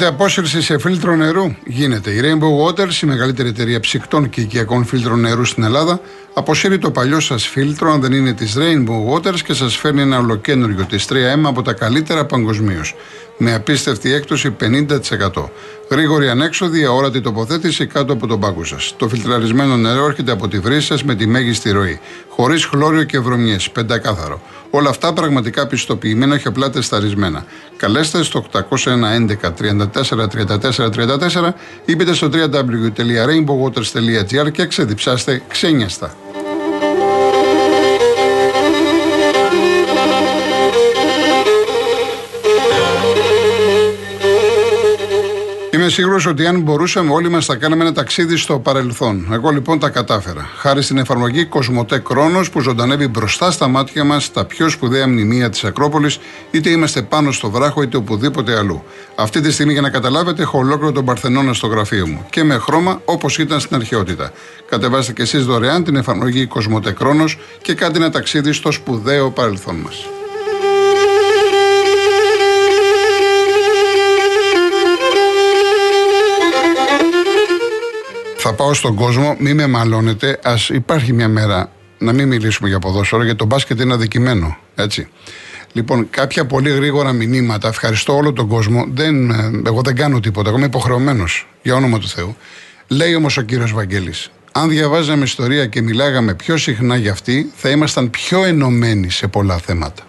Γίνεται απόσυρση σε φίλτρο νερού. Γίνεται. Η Rainbow Waters, η μεγαλύτερη εταιρεία ψυκτών και οικιακών φίλτρων νερού στην Ελλάδα, αποσύρει το παλιό σας φίλτρο, αν δεν είναι της Rainbow Waters, και σας φέρνει ένα ολοκένουργιο της 3M από τα καλύτερα παγκοσμίως. Με απίστευτη έκπτωση 50%. Γρήγορη ανέξοδη, αόρατη τοποθέτηση κάτω από τον πάγκο σας. Το φιλτραρισμένο νερό έρχεται από τη βρύση σας με τη μέγιστη ροή. Χωρίς χλώριο και βρωμιές. Πεντακάθαρο. Όλα αυτά πραγματικά πιστοποιημένα και απλά τεσταρισμένα. Καλέστε στο 801 11 34 34 34 ή μπείτε στο www.rainbowwaters.gr και ξεδιψάστε ξένιαστα. Είμαι σίγουρος ότι αν μπορούσαμε όλοι μας θα κάναμε ένα ταξίδι στο παρελθόν. Εγώ λοιπόν τα κατάφερα. Χάρη στην εφαρμογή Κοσμοτέ Κρόνος που ζωντανεύει μπροστά στα μάτια μας τα πιο σπουδαία μνημεία της Ακρόπολης, είτε είμαστε πάνω στο βράχο είτε οπουδήποτε αλλού. Αυτή τη στιγμή, για να καταλάβετε, έχω ολόκληρο τον Παρθενώνα στο γραφείο μου και με χρώμα όπως ήταν στην αρχαιότητα. Κατεβάστε και εσείς δωρεάν την εφαρμογή Κοσμοτέ Κρόνος και κάντε ένα ταξίδι στο σπουδαίο παρελθόν μας. Θα πάω στον κόσμο, μην με μαλώνετε. Α υπάρχει μια μέρα να μην μιλήσουμε για ποδόσφαιρο, γιατί το μπάσκετ είναι αδικημένο. Έτσι. Λοιπόν, κάποια πολύ γρήγορα μηνύματα. Ευχαριστώ όλο τον κόσμο. Δεν, ε, εγώ δεν κάνω τίποτα. Εγώ είμαι υποχρεωμένος, για όνομα του Θεού. Λέει όμως ο κύριος Βαγγέλης, αν διαβάζαμε ιστορία και μιλάγαμε πιο συχνά για αυτή, θα ήμασταν πιο ενωμένοι σε πολλά θέματα.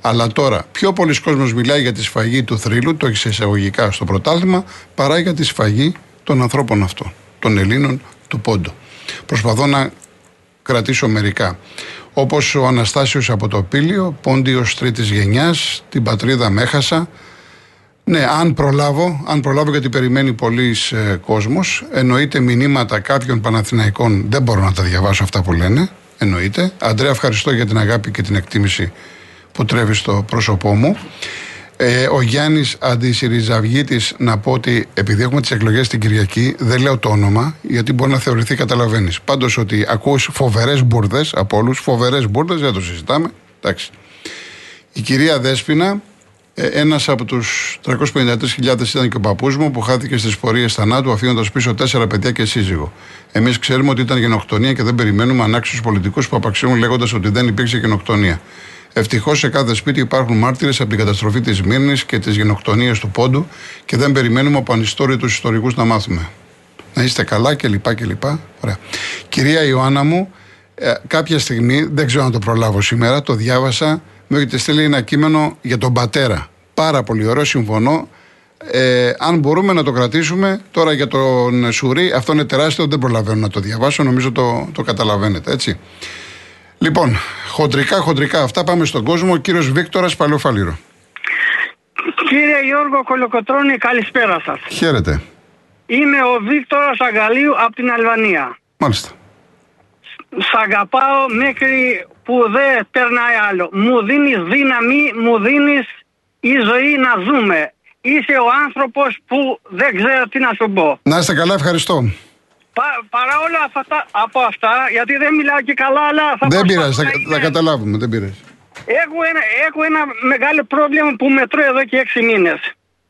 Αλλά τώρα, πιο πολλοί κόσμος μιλάει για τη σφαγή του θρύλου, το έχεις εισαγωγικά στο πρωτάθλημα, παρά για τη σφαγή των ανθρώπων αυτών των Ελλήνων του Πόντου. Προσπαθώ να κρατήσω μερικά. Όπως ο Αναστάσιος από το Πήλιο, πόντιος τρίτης γενιάς, την πατρίδα με έχασα. Ναι, αν προλάβω, αν προλάβω γιατί περιμένει πολλοί ε, κόσμος, εννοείται μηνύματα κάποιων Παναθηναϊκών, δεν μπορώ να τα διαβάσω αυτά που λένε, εννοείται. Αντρέα, ευχαριστώ για την αγάπη και την εκτίμηση που τρέβεις στο πρόσωπό μου. Ε, ο Γιάννης Αντισυριζαυγήτη, να πω ότι επειδή έχουμε τις εκλογές την Κυριακή, δεν λέω το όνομα, γιατί μπορεί να θεωρηθεί, καταλαβαίνεις. Πάντως ότι ακούω φοβερές μπουρδες από όλους, φοβερές μπουρδες, δεν το συζητάμε. Εντάξει. Η κυρία Δέσπινα, ε, ένας από τους 353.000 ήταν και ο παππούς μου που χάθηκε στις πορείες θανάτου, αφήνοντας πίσω τέσσερα παιδιά και σύζυγο. Εμείς ξέρουμε ότι ήταν γενοκτονία και δεν περιμένουμε ανάξιους πολιτικούς που απαξιώνουν λέγοντας ότι δεν υπήρξε γενοκτονία. Ευτυχώς σε κάθε σπίτι υπάρχουν μάρτυρες από την καταστροφή της Μύρνης και τι γενοκτονίε του Πόντου και δεν περιμένουμε από ανιστόρητου ιστορικούς να μάθουμε. Να είστε καλά κλπ. κλπ. Ωραία. Κυρία Ιωάννα μου, ε, κάποια στιγμή, δεν ξέρω αν το προλάβω σήμερα, το διάβασα, μου έχετε στείλει ένα κείμενο για τον πατέρα. Πάρα πολύ ωραίο, συμφωνώ. Ε, αν μπορούμε να το κρατήσουμε τώρα για τον Σουρή, αυτό είναι τεράστιο, δεν προλαβαίνω να το διαβάσω, νομίζω το, το καταλαβαίνετε, έτσι. Λοιπόν, χοντρικά, χοντρικά αυτά πάμε στον κόσμο. Ο κύριος Βίκτορας Παλαιοφαλήρο. Κύριε Γιώργο Κολοκοτρώνη, καλησπέρα σας. Χαίρετε. Είμαι ο Βίκτορας Αγαλίου από την Αλβανία. Μάλιστα. Σ' αγαπάω μέχρι που δεν περνάει άλλο. Μου δίνεις δύναμη, μου δίνεις η ζωή να ζούμε. Είσαι ο άνθρωπος που δεν ξέρω τι να σου πω. Να είστε καλά, ευχαριστώ. Πα, παρά όλα αυτά, από αυτά, γιατί δεν μιλάω και καλά, αλλά θα Δεν πειράζει, θα, θα καταλάβουμε, δεν πειράζει. Έχω ένα, έχω ένα μεγάλο πρόβλημα που μετρώ εδώ και έξι μήνες.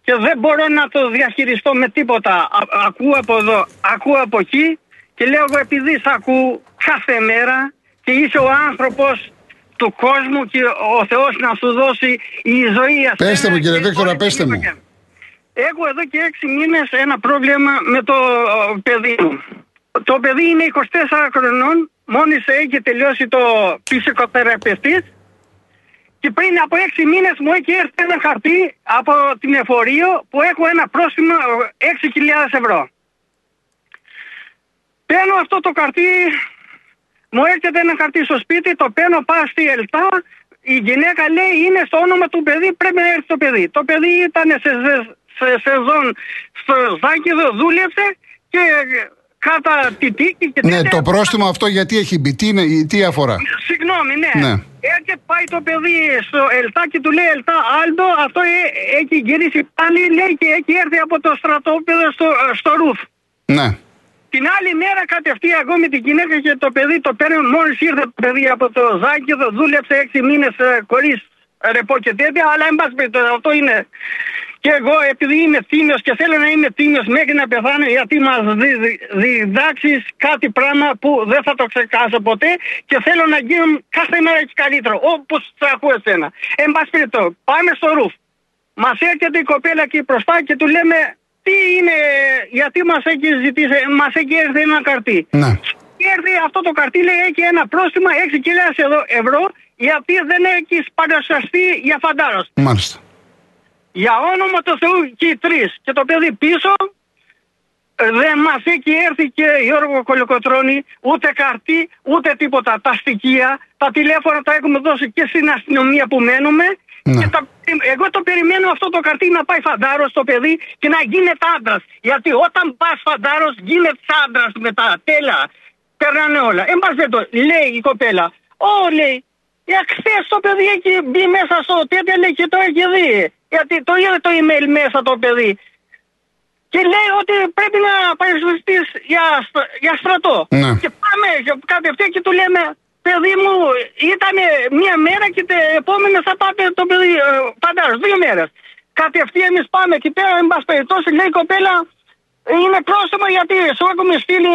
Και δεν μπορώ να το διαχειριστώ με τίποτα. Α, ακούω από εδώ, ακούω από εκεί και λέω εγώ επειδή σ' ακούω κάθε μέρα και είσαι ο άνθρωπος του κόσμου και ο Θεός να σου δώσει η ζωή αυτή. Πέστε μου κύριε Βίκτορα, πέστε μου. Έχω εδώ και έξι μήνες ένα πρόβλημα με το παιδί μου. Το παιδί είναι 24 χρονών, μόλις έχει τελειώσει το φυσικοθεραπευτής και πριν από έξι μήνες μου έχει έρθει ένα χαρτί από την εφορείο που έχω ένα πρόστιμο 6.000 ευρώ. Παίρνω αυτό το χαρτί, μου έρχεται ένα χαρτί στο σπίτι, το παίρνω πάω στη ΕΛΤΑ, η γυναίκα λέει είναι στο όνομα του παιδί, πρέπει να έρθει το παιδί. Το παιδί ήταν σε σεζόν στο Ζάκηδο δούλεψε και κατά τη τίκη και Ναι, το πρόστιμο αυτό γιατί έχει μπει, τι, είναι, τι αφορά; Συγγνώμη, ναι. ναι. Έρχεται πάει το παιδί στο Ελτά και του λέει Ελτά Άλντο, αυτό ε, έχει γυρίσει πάλι λέει και έχει έρθει από το στρατόπεδο στο, στο Ρουφ. Ναι. Την άλλη μέρα κατευθείαν εγώ με την γυναίκα και το παιδί το παίρνω μόλις ήρθε το παιδί από το Ζάκηδο, δούλεψε έξι μήνες ε, χωρίς ρεπό και τέτοια, αλλά εν πάση αυτό είναι Και εγώ επειδή είμαι τίμιος και θέλω να είμαι τίμιος μέχρι να πεθάνω γιατί μας διδάξεις κάτι πράγμα που δεν θα το ξεκάσω ποτέ και θέλω να γίνω κάθε μέρα και καλύτερο. Όπως θα ακούω εσένα. Εν πάση περιπτώσει, πάμε στο ρουφ. Μας έρχεται η κοπέλα και μπροστά και του λέμε τι είναι, γιατί μας έχεις ζητήσει, μας έχει έρθει ένα καρτί. Ναι. Έρθει αυτό το καρτί, λέει, έχει ένα πρόστιμα 6.000 ευρώ γιατί δεν έχεις παρουσιαστεί για φαντάρος. Μάλιστα. Για όνομα του Θεού και οι τρεις. Και το παιδί πίσω ε, δεν μας έχει έρθει και Γιώργο Κολοκοτρώνη ούτε καρτί ούτε τίποτα. Τα στοιχεία, τα τηλέφωνα τα έχουμε δώσει και στην αστυνομία που μένουμε. Ναι. Και τα, εγώ το περιμένω αυτό το καρτί να πάει φαντάρος στο παιδί και να γίνεται άντρας. Γιατί όταν πας φαντάρος γίνεται άντρας με τα τέλα. Περνάνε όλα. Εν πάση λέει η κοπέλα, Ω λέει, για χθες το παιδί έχει μπει μέσα στο τέτοιο λέει και το έχει δει. Γιατί το είδε το email μέσα το παιδί. Και λέει ότι πρέπει να παρουσιαστείς για, για στρατό. Ναι. Και πάμε κατευθείαν και του λέμε, παιδί μου, ήταν μία μέρα και την επόμενη θα πάτε το παιδί, ε, φαντάζομαι, δύο μέρες. Κατευθείαν εμείς πάμε εκεί πέρα, εν πάση περιπτώσει, λέει η κοπέλα, είναι πρόστιμο γιατί σου έχουμε στείλει,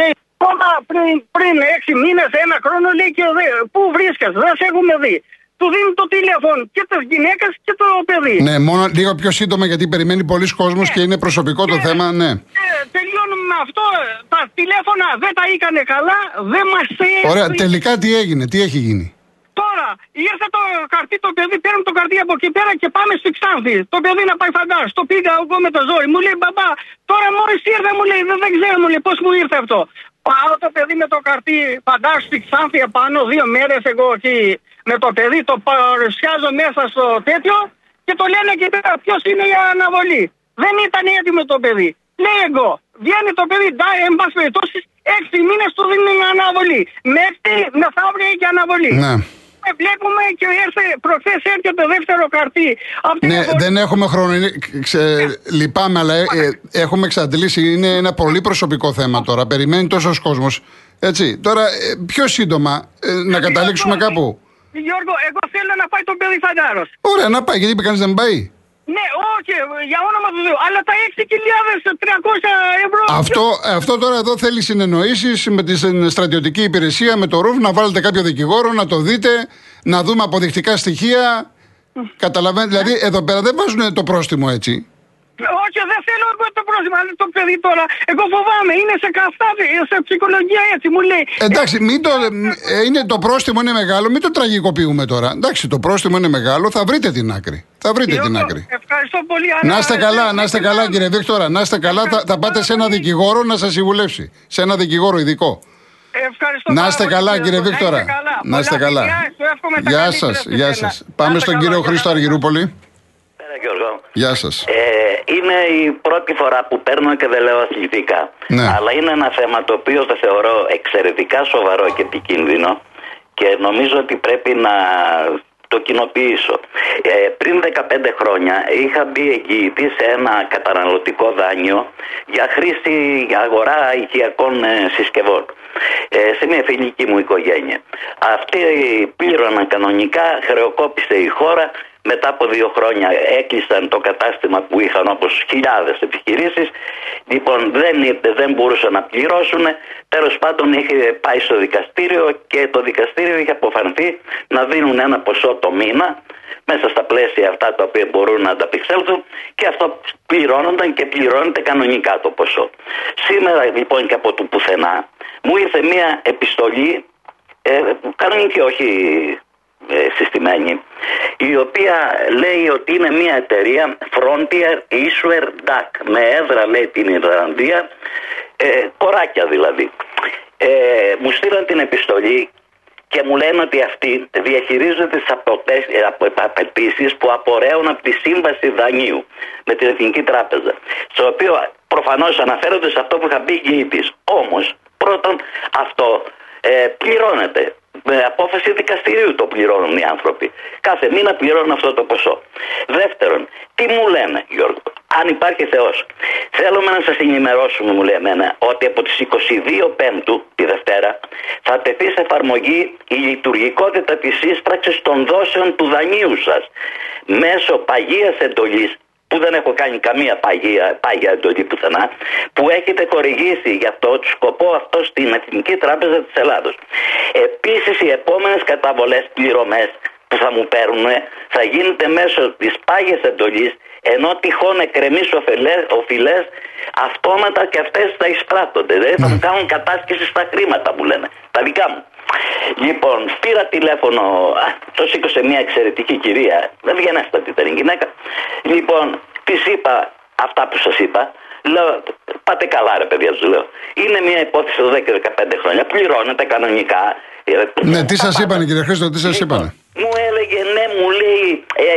λέει, Ακόμα πριν, πριν έξι μήνες, ένα χρόνο λέει και δε, πού βρίσκεσαι, δεν σε έχουμε δει. Του δίνει το τηλέφωνο και τη γυναίκα και το παιδί. Ναι, μόνο λίγο πιο σύντομα γιατί περιμένει πολλοί κόσμος Ναι. και είναι προσωπικό το Ναι. θέμα, ναι. Ε, τελειώνουμε με αυτό. Τα τηλέφωνα δεν τα έκανε καλά, δεν μας Ωραία, τελικά τι έγινε, τι έχει γίνει; Τώρα ήρθε το καρτί το παιδί, παίρνουμε το καρτί από εκεί πέρα και πάμε στη Ξάνθη. Το παιδί να πάει φαντάζ. Το πήγα εγώ με το ζόρι. Μου λέει μπαμπά, τώρα μόλις ήρθε, μου λέει δεν, δεν ξέρω, μου λέει πώς μου ήρθε αυτό; Πάω το παιδί με το καρτί, φαντάζομαι στη Ξάνθη επάνω, δύο μέρες εγώ εκεί με το παιδί, το παρουσιάζω μέσα στο τέτοιο και το λένε εκεί πέρα ποιος είναι η αναβολή. Δεν ήταν έτοιμο το παιδί. Λέει εγώ, βγαίνει το παιδί, ντά, εν πάση περιπτώσει, έξι μήνες του δίνει αναβολή. Μέχρι μεθαύριο έχει αναβολή. Ναι. Ε, βλέπουμε και έρθε, προχθές έρχεται το δεύτερο καρτί. Αυτή Ναι, η δεν έχουμε χρόνο. Είναι, ξε, λυπάμαι, αλλά ε, ε, έχουμε εξαντλήσει. Είναι ένα πολύ προσωπικό θέμα τώρα. Περιμένει τόσος κόσμος. Έτσι. Τώρα, ε, πιο σύντομα, ε, να καταλήξουμε Γιώργο, κάπου. Γιώργο, εγώ θέλω να πάει το παιδί φαντάρος. Ωραία, να πάει. Γιατί είπε κανείς δεν πάει. Ναι, όχι, για όνομα του Θεού. Αλλά τα 6.300 ευρώ. Αυτό, αυτό τώρα εδώ θέλει συνεννοήσεις με τη στρατιωτική υπηρεσία, με το ΡΟΥΒ, να βάλετε κάποιο δικηγόρο, να το δείτε, να δούμε αποδεικτικά στοιχεία. Καταλαβαίνετε, δηλαδή εδώ πέρα δεν βάζουν το πρόστιμο έτσι. Όχι, δεν θέλω εγώ το πρόβλημα. Αλλά το παιδί τώρα, εγώ φοβάμαι. Είναι σε καυτά, σε ψυχολογία έτσι, μου λέει. Εντάξει, μην το, ε, είναι, το πρόστιμο είναι μεγάλο, μην το τραγικοποιούμε τώρα. Εντάξει, το πρόστιμο είναι μεγάλο, θα βρείτε την άκρη. Θα βρείτε την Γιώργο, άκρη. Ευχαριστώ πολύ. αλλά- Να είστε καλά, να είστε καλά κύριε Βίκτορα, να είστε καλά. Θα, θα πάτε σε ένα δικηγόρο να σας συμβουλεύσει. Σε ένα δικηγόρο ειδικό. Ευχαριστώ Να πάρα είστε πολύ, καλά Γιώργο. κύριε Να είστε Βίκτορα. καλά. Να είστε Πολλά καλά. φιλιά, σου εύχομαι τα Γεια καλύτερα σας, σε γεια σένα. σας. Να Πάμε είστε στον καλά, κύριο γεια Χρήστο σας. Αργυρούπολη. Πέρα Γιώργο. Γεια σας. Ε, είναι η πρώτη φορά που παίρνω και δεν λέω αθλητικά. Ναι. Αλλά είναι ένα θέμα το οποίο το θεωρώ εξαιρετικά σοβαρό και επικίνδυνο και νομίζω ότι πρέπει να το κοινοποιήσω. Ε, πριν 15 χρόνια είχα μπει εγγυητή σε ένα καταναλωτικό δάνειο για χρήση για αγορά οικιακών ε, συσκευών ε, σε μια φιλική μου οικογένεια. Αυτοί πλήρωναν κανονικά, χρεοκόπησε η χώρα μετά από δύο χρόνια έκλεισαν το κατάστημα που είχαν όπως χιλιάδες επιχειρήσεις λοιπόν δεν, δεν μπορούσαν να πληρώσουν τέλος πάντων είχε πάει στο δικαστήριο και το δικαστήριο είχε αποφανθεί να δίνουν ένα ποσό το μήνα μέσα στα πλαίσια αυτά τα οποία μπορούν να ανταπεξέλθουν και αυτό πληρώνονταν και πληρώνεται κανονικά το ποσό. Σήμερα λοιπόν και από το πουθενά μου ήρθε μια επιστολή ε, κανονική όχι ε, συστημένη η οποία λέει ότι είναι μια εταιρεία Frontier Issuer DAC με έδρα λέει την Ιρλανδία ε, κοράκια δηλαδή ε, μου στείλαν την επιστολή και μου λένε ότι αυτοί διαχειρίζονται τις απαιτήσεις που απορρέουν από τη σύμβαση δανείου με την Εθνική Τράπεζα. Στο οποίο προφανώς αναφέρονται σε αυτό που είχα μπει εγγυητή. Όμως, πρώτον, αυτό ε, πληρώνεται. Με απόφαση δικαστηρίου το πληρώνουν οι άνθρωποι. Κάθε μήνα πληρώνουν αυτό το ποσό. Δεύτερον, τι μου λένε, Γιώργο, αν υπάρχει Θεός. Θέλουμε να σας ενημερώσουμε, μου λέει εμένα, ότι από τις 22 Πέμπτου, τη Δευτέρα, θα τεθεί σε εφαρμογή η λειτουργικότητα της σύσπραξης των δόσεων του δανείου σας μέσω παγίας εντολής που δεν έχω κάνει καμία πάγια, πάγια εντολή πουθενά, που έχετε χορηγήσει για αυτό το σκοπό αυτό στην Εθνική Τράπεζα της Ελλάδος. Επίσης, οι επόμενες καταβολές πληρωμές που θα μου παίρνουν θα γίνεται μέσω της πάγιας εντολής ενώ τυχόν εκκρεμείς οφειλέ αυτόματα και αυτές θα εισπράττονται. Δηλαδή θα μου ναι. κάνουν κατάσχεση στα χρήματα που λένε. Τα δικά μου. Λοιπόν, πήρα τηλέφωνο, το σήκωσε μια εξαιρετική κυρία, δεν βγαίνεστατη ήταν η γυναίκα. Λοιπόν, της είπα αυτά που σας είπα. Λέω, πάτε καλά ρε παιδιά τους λέω. Είναι μια υπόθεση εδώ 10-15 χρόνια, πληρώνεται κανονικά. Ναι, τι σας είπανε κύριε Χρήστο, τι σας λοιπόν, είπανε; Μου έλεγε ναι, μου λέει ε,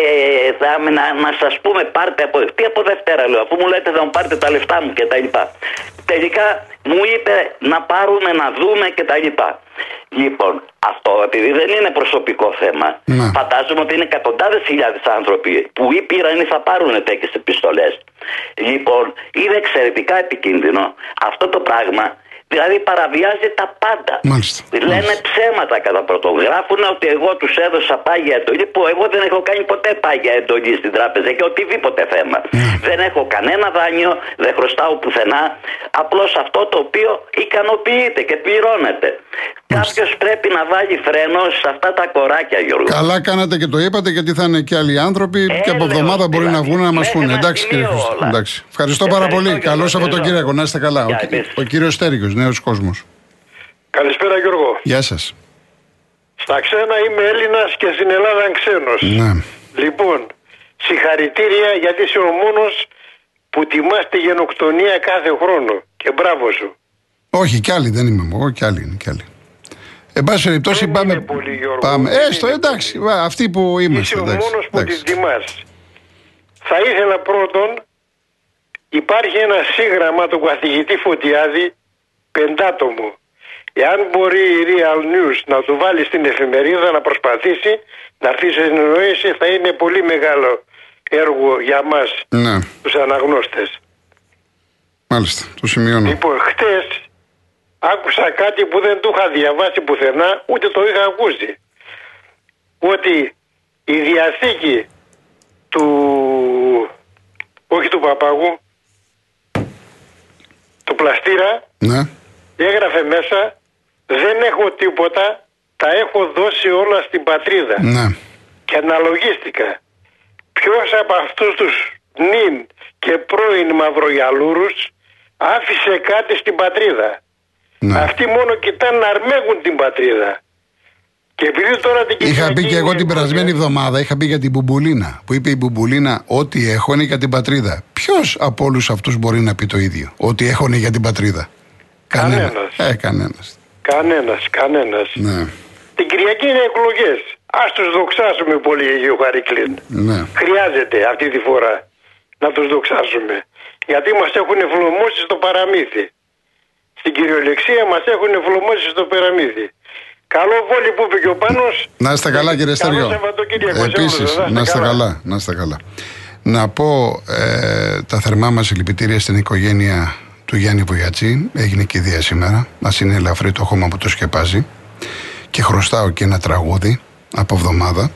ε, θα, να, να σας πούμε πάρτε από. Τι από Δευτέρα λέω, αφού μου λέτε θα μου πάρετε τα λεφτά μου και τα λοιπά. Τελικά μου είπε να πάρουμε να δούμε και τα λοιπά. Λοιπόν, αυτό επειδή δεν είναι προσωπικό θέμα, ναι. φαντάζομαι ότι είναι εκατοντάδες χιλιάδες άνθρωποι που ή πήραν ή θα πάρουν τέτοιες επιστολές. Λοιπόν, είναι εξαιρετικά επικίνδυνο αυτό το πράγμα Δηλαδή παραβιάζει τα πάντα. Μάλιστα. Λένε ψέματα κατά πρώτον. Γράφουν ότι εγώ τους έδωσα πάγια εντολή που εγώ δεν έχω κάνει ποτέ πάγια εντολή στην τράπεζα και οτιδήποτε θέμα. Ναι. Δεν έχω κανένα δάνειο, δεν χρωστάω πουθενά. Απλώς αυτό το οποίο ικανοποιείται και πληρώνεται. Κάποιος πρέπει να βάλει φρένο σε αυτά τα κοράκια, Γιώργο. Καλά κάνατε και το είπατε, γιατί θα είναι και άλλοι άνθρωποι και από εβδομάδα μπορεί να βγουν να μας πούνε. Εντάξει, κύριε Ευχαριστώ, Ευχαριστώ πάρα πολύ. Καλό Σαββατοκύριακο, να είστε καλά. Ο, ο κύριος Στέρικος, νέος κόσμος. Καλησπέρα, Γιώργο. Γεια σας. Στα ξένα είμαι Έλληνας και στην Ελλάδα ξένος. Ναι. Λοιπόν, συγχαρητήρια γιατί είσαι ο μόνος που τιμάς τη γενοκτονία κάθε χρόνο. Και μπράβο σου. Όχι, κι άλλοι δεν είμαι εγώ, κι άλλοι είναι κι άλλοι. Εν πάση περιπτώσει πάμε. Πολύ, Γιώργο, πάμε. Έστω, εντάξει, πολύ. αυτοί που είμαστε. Είσαι ο μόνος που την τιμά. Θα ήθελα πρώτον, υπάρχει ένα σύγγραμμα του καθηγητή Φωτιάδη, πεντάτομο. Εάν μπορεί η Real News να του βάλει στην εφημερίδα να προσπαθήσει να έρθει σε συνεννόηση, θα είναι πολύ μεγάλο έργο για μας ναι. τους αναγνώστες. Μάλιστα, το σημειώνω. Λοιπόν, χτες άκουσα κάτι που δεν το είχα διαβάσει πουθενά, ούτε το είχα ακούσει. Ότι η διαθήκη του, όχι του παπάγου, του πλαστήρα, ναι. έγραφε μέσα δεν έχω τίποτα, τα έχω δώσει όλα στην πατρίδα. Ναι. Και αναλογίστηκα. Ποιος από αυτούς τους νυν και πρώην μαυρογιαλούρους άφησε κάτι στην πατρίδα; Ναι. Αυτοί μόνο κοιτάνε να αρμέγουν την πατρίδα. Και επειδή τώρα την Είχα πει και εγώ την περασμένη εβδομάδα, είχα πει για την Μπουμπουλίνα. Που είπε η Μπουμπουλίνα, Ό,τι έχω είναι για την πατρίδα. Ποιος από όλους αυτούς μπορεί να πει το ίδιο, Ότι έχω είναι για την πατρίδα. Κανένα. Ε, κανένας. Κανένας, κανένας. Ναι. Την Κυριακή είναι εκλογές. Α τους δοξάσουμε πολύ, Αγίου Χαρικλίν. Ναι. Χρειάζεται αυτή τη φορά να τους δοξάσουμε. Γιατί μας έχουν ευλομώσει στο παραμύθι. Στην κυριολεξία μας έχουν ευλομώσει στο παραμύθι. Καλό βόλι που είπε και ο Πάνος. Να είστε καλά κύριε Στέριο. Επίσης, να είστε καλά. Να είστε καλά. Να πω ε, τα θερμά μας συλληπιτήρια στην οικογένεια του Γιάννη Βουγιατζή. Έγινε και ιδέα σήμερα. Μας είναι ελαφρύ το χώμα που το σκεπάζει. Και χρωστάω και ένα τραγούδι από εβδομάδα.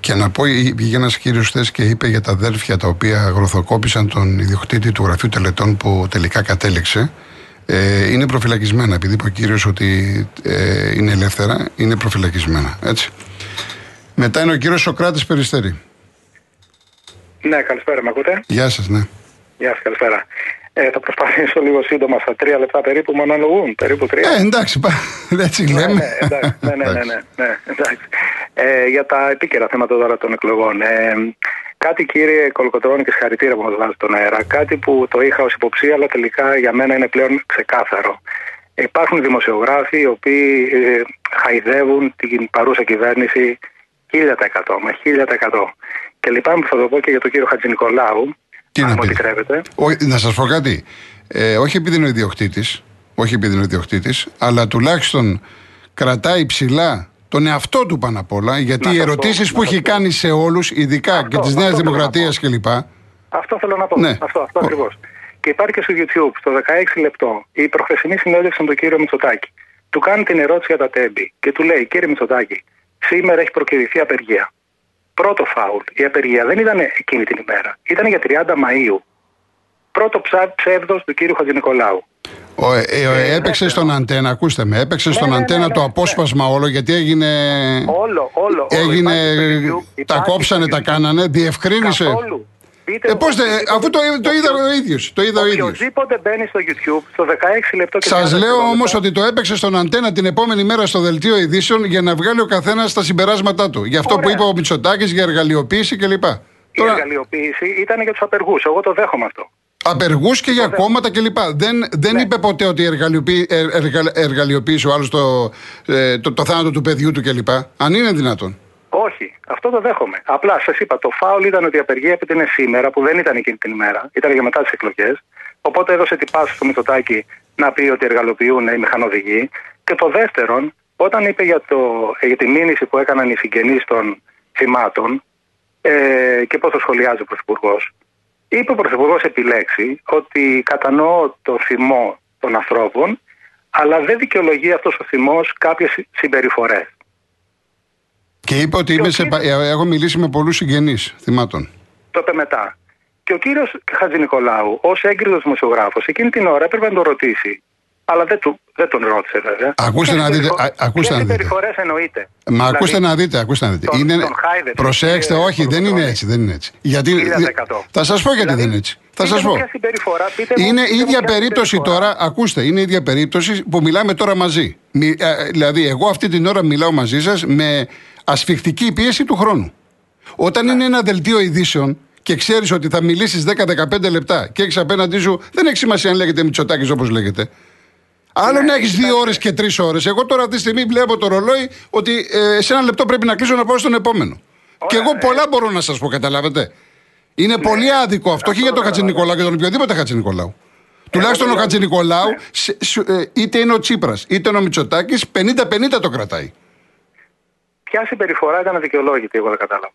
Και να πω, πήγε ένας κύριος χθες και είπε για τα αδέρφια τα οποία αγροθοκόπησαν τον ιδιοκτήτη του γραφείου τελετών που τελικά κατέληξε. Ε, είναι προφυλακισμένα. Επειδή είπε ο κύριος ότι ε, είναι ελεύθερα, είναι προφυλακισμένα. Έτσι. Μετά είναι ο κύριος Σοκράτης Περιστέρη. Ναι, καλησπέρα, με ακούτε; Γεια σας, ναι. Γεια σας, καλησπέρα. Ε, θα προσπαθήσω λίγο σύντομα στα τρία λεπτά περίπου μου αναλογούν. Περίπου τρία. Ε, εντάξει, έτσι ναι, λέμε. Ναι, εντάξει, ναι, ναι, ναι, ναι, ναι, εντάξει. Ε, για τα επίκαιρα θέματα τώρα των εκλογών. Ε, κάτι κύριε Κολοκοτρώνη και συγχαρητήρια που μας βάζει στον αέρα. Κάτι που το είχα ως υποψία, αλλά τελικά για μένα είναι πλέον ξεκάθαρο. Υπάρχουν δημοσιογράφοι οι οποίοι ε, χαϊδεύουν την παρούσα κυβέρνηση 1000%, με 1000%. Και λυπάμαι που θα το πω και για τον κύριο Χατζη Νικολάου, τι αν να μου επιτρέπετε. να σας πω κάτι. Ε, όχι επειδή είναι ο ιδιοκτήτης, όχι επειδή είναι ο ιδιοκτήτης, αλλά τουλάχιστον κρατάει ψηλά τον εαυτό του πάνω απ' όλα, γιατί οι ερωτήσεις που έχει κάνει σε όλους, ειδικά αυτό, και της Νέας Δημοκρατίας κλπ. Αυτό θέλω να πω. Ναι. Αυτό, αυτό ακριβώς. Και υπάρχει και στο YouTube, στο 16 λεπτό, η προχθεσινή συνέντευξη με τον κύριο Μητσοτάκη. Του κάνει την ερώτηση για τα τέμπη και του λέει: Κύριε Μητσοτάκη, σήμερα έχει προκυρηθεί απεργία. Πρώτο φάουλ. Η απεργία δεν ήταν εκείνη την ημέρα. Ήταν για 30 Μαου. Πρώτο ψεύδο του κύριου Χατζηνικολάου. Ο, ε, ε, έπαιξε στον αντένα, ακούστε με, έπαιξε Ναι, στον ναι, αντένα ναι, το ναι, απόσπασμα όλο γιατί έγινε. Όλο, όλο. όλο. Έγινε. Υπάρχει στο YouTube, Τα υπάρχει κόψανε, στο τα YouTube. κάνανε, διευκρίνησε. Καθόλου. Πείτε Ε, μου, πώς, δεν- οποιοδήποτε- αφού το, το είδα ο ίδιος. Το είδα ο ίδιος. Οποιοδήποτε μπαίνει στο YouTube στο 16 λεπτό και Σας 30 λέω δευτερόλεπτα, όμως ότι το έπαιξε στον αντένα την επόμενη μέρα στο δελτίο ειδήσεων για να βγάλει ο καθένας τα συμπεράσματά του. Για αυτό που Ωραία. είπε ο Μητσοτάκης για εργαλειοποίηση κλπ. Η Τώρα, εργαλειοποίηση ήταν για τους απεργούς. Εγώ το δέχομαι αυτό. Απεργούς και για κόμματα κλπ. Δεν, δεν Ναι. είπε ποτέ ότι εργαλειοποιεί, ε, εργα- εργαλειοποίησε ο άλλος το, ε, το, το θάνατο του παιδιού του κλπ. Αν είναι δυνατόν. Όχι, αυτό το δέχομαι. Απλά σας είπα, το φάουλ ήταν ότι η απεργία έπεται είναι σήμερα, που δεν ήταν εκείνη την ημέρα, ήταν για μετά τις εκλογές. Οπότε έδωσε την πάση στο Μητσοτάκη να πει ότι εργαλοποιούν οι μηχανοδηγοί. Και το δεύτερον, όταν είπε για, το, ε, για τη μήνυση που έκαναν οι συγγενείς των θυμάτων ε, και πώς το σχολιάζει ο Πρωθυπουργός, είπε ο Πρωθυπουργός επιλέξει ότι κατανοώ το θυμό των ανθρώπων, αλλά δεν δικαιολογεί αυτός ο θυμός κάποιες συμπεριφορές. Και είπε ότι είμαι σε, πα- ε, έχω μιλήσει με πολλούς συγγενείς θυμάτων. Το είπε μετά. Και ο κύριος Χατζη Νικολάου, ως έγκριτος δημοσιογράφος, εκείνη την ώρα έπρεπε να τον ρωτήσει. Αλλά δεν, του, δεν τον ρώτησε, βέβαια. Ακούστε να δείτε, α- ακούστε να δείτε. συμπεριφορέ εννοείται. Μα ακούστε Δηλαδή, να δείτε, ακούστε να δείτε. τον- είναι... τον χάιδεψε, Προσέξτε, κύριε όχι, δεν είναι Κολοκοτρώνη. έτσι. Δεν είναι έτσι. Γιατί... Χίλια δεκατό. Θα σας πω γιατί Δηλαδή, δεν είναι έτσι. Θα πείτε σας μου πω. ποια συμπεριφορά, πείτε μου- Είναι πείτε η μου ίδια ποια περίπτωση συμπεριφορά. τώρα, ακούστε, είναι η ίδια περίπτωση που μιλάμε τώρα μαζί. Μι- ε, δηλαδή, εγώ αυτή την ώρα μιλάω μαζί σας με ασφιχτική πίεση του χρόνου. Όταν είναι ένα δελτίο ειδήσεων και ξέρεις ότι θα μιλήσεις 10-15 λεπτά και έχεις απέναντί σου, δεν έχει σημασία αν λέγεται Μητσοτάκης όπως λέγεται. Άλλο Ναι, να έχεις δύο ώρες και τρεις ώρες. Εγώ τώρα αυτή τη στιγμή βλέπω το ρολόι ότι ε, σε ένα λεπτό πρέπει να κλείσω να πάω στον επόμενο. και εγώ πολλά μπορώ να σας πω, καταλάβετε. Είναι πολύ άδικο αυτό, όχι για τον Χατζη Νικολάου και τον οποιοδήποτε Χατζη Νικολάου. Τουλάχιστον ο Χατζη Νικολάου, σε- σου- ε, είτε είναι ο Τσίπρας είτε είναι ο Μητσοτάκης, 50-50 το κρατάει. Ποια συμπεριφορά ήταν αδικαιολόγητη, εγώ δεν κατάλαβα.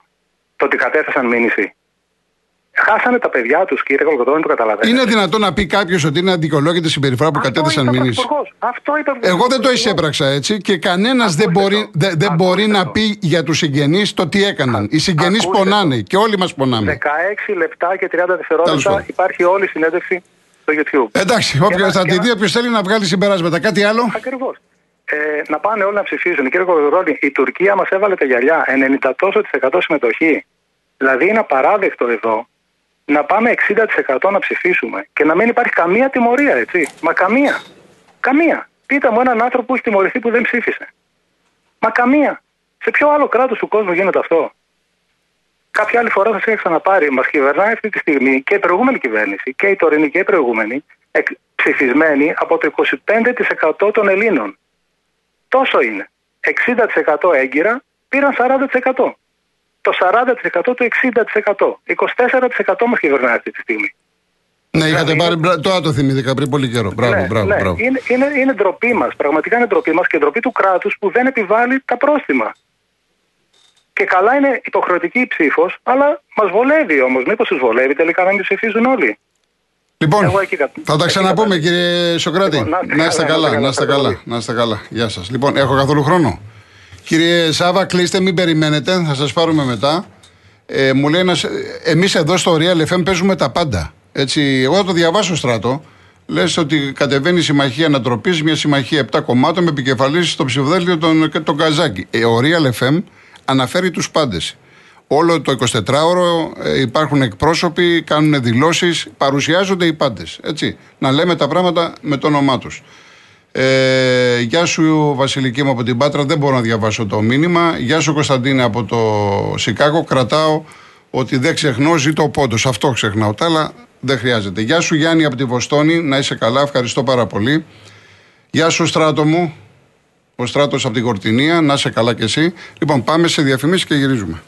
Το ότι κατέθεσαν μήνυση. Χάσανε τα παιδιά τους, κύριε Κολοκοτρώνη, το καταλαβαίνετε. Είναι δυνατόν να πει κάποιος ότι είναι αδικαιολόγητη συμπεριφορά που Αυτό κατέθεσαν είπε ο μήνυση; Πρωθυπουργός. Αυτό είπε ο Εγώ δεν το Πρωθυπουργός. εισέπραξα έτσι και κανένας δεν Ακούστε μπορεί, το. δε- δεν Ακούστε μπορεί να το. πει για τους συγγενείς το τι έκαναν. Οι συγγενείς ακούστε πονάνε και όλοι μας πονάμε. 16 λεπτά και 30 Τέλος δευτερόλεπτα πάντων. υπάρχει όλη η συνέντευξη στο YouTube. Εντάξει, όποιος να- θα και τη να- δει, όποιος θέλει να βγάλει συμπεράσματα. Κάτι άλλο; Ακριβώς. Ε, να πάνε όλοι να ψηφίζουν. Κύριε Κολοκοτρώνη, η Τουρκία μας έβαλε τα γυαλιά. 90 τόσο της εκατό συμμετοχή. Δηλαδή είναι απαράδεκτο εδώ να πάμε 60% να ψηφίσουμε και να μην υπάρχει καμία τιμωρία, έτσι. Μα καμία. Καμία. Πείτε μου έναν άνθρωπο που έχει τιμωρηθεί που δεν ψήφισε. Μα καμία. Σε ποιο άλλο κράτος του κόσμου γίνεται αυτό; Κάποια άλλη φορά θα σας είχα ξαναπάρει. Μας κυβερνάει αυτή τη στιγμή και η προηγούμενη κυβέρνηση και η τωρινή και η προηγούμενη εκ- ψηφισμένη από το 25% των Ελλήνων. Τόσο είναι. 60% έγκυρα πήραν 40%. Το 40% το 60%. 24% μας κυβερνάει αυτή τη στιγμή. Ναι, είχατε Δηλαδή, πάρει. μπρα- Τώρα το θυμήθηκα πριν πολύ καιρό. Μπράβο, Ναι, μπράβο, ναι. μπράβο. Είναι, είναι, είναι ντροπή μας. Πραγματικά είναι ντροπή μας και ντροπή του κράτους που δεν επιβάλλει τα πρόστιμα. Και καλά είναι υποχρεωτική η ψήφος, αλλά μας βολεύει όμως. Μήπως τους βολεύει τελικά να μην ψηφίζουν όλοι; Λοιπόν, Εγώ εκεί κα- θα τα εκεί ξαναπούμε κατάλαβα. κύριε Σοκράτη. Λοιπόν, να είστε να είστε καλά, καλά, να είστε καλά. πολύ. Να είστε καλά. Γεια σας. Λοιπόν, έχω καθόλου χρόνο; Κύριε Σάβα, κλείστε, μην περιμένετε. Θα σας πάρουμε μετά. Ε, μου λέει ένας, εμείς εδώ στο Real FM παίζουμε τα πάντα. Έτσι, εγώ θα το διαβάσω στράτο. Λες ότι κατεβαίνει η συμμαχία ανατροπής, μια συμμαχία 7 κομμάτων με επικεφαλής στο ψηφοδέλτιο τον, τον Καζάκη. Ε, ο Real FM αναφέρει τους πάντες. Όλο το 24ωρο ε, υπάρχουν εκπρόσωποι, κάνουν δηλώσεις, παρουσιάζονται οι πάντες. Έτσι. Να λέμε τα πράγματα με το όνομά τους. Ε, γεια σου Βασιλική μου από την Πάτρα, δεν μπορώ να διαβάσω το μήνυμα. Γεια σου Κωνσταντίνε από το Σικάγο. Κρατάω ότι δεν ξεχνώ, ζήτω ο πόντος. Αυτό ξεχνάω. Τα άλλα δεν χρειάζεται. Γεια σου Γιάννη από τη Βοστόνη, να είσαι καλά, ευχαριστώ πάρα πολύ. Γεια σου Στράτο μου, ο Στράτος από την Κορτινία, να είσαι καλά κι εσύ. Λοιπόν, πάμε σε διαφημίσεις και γυρίζουμε.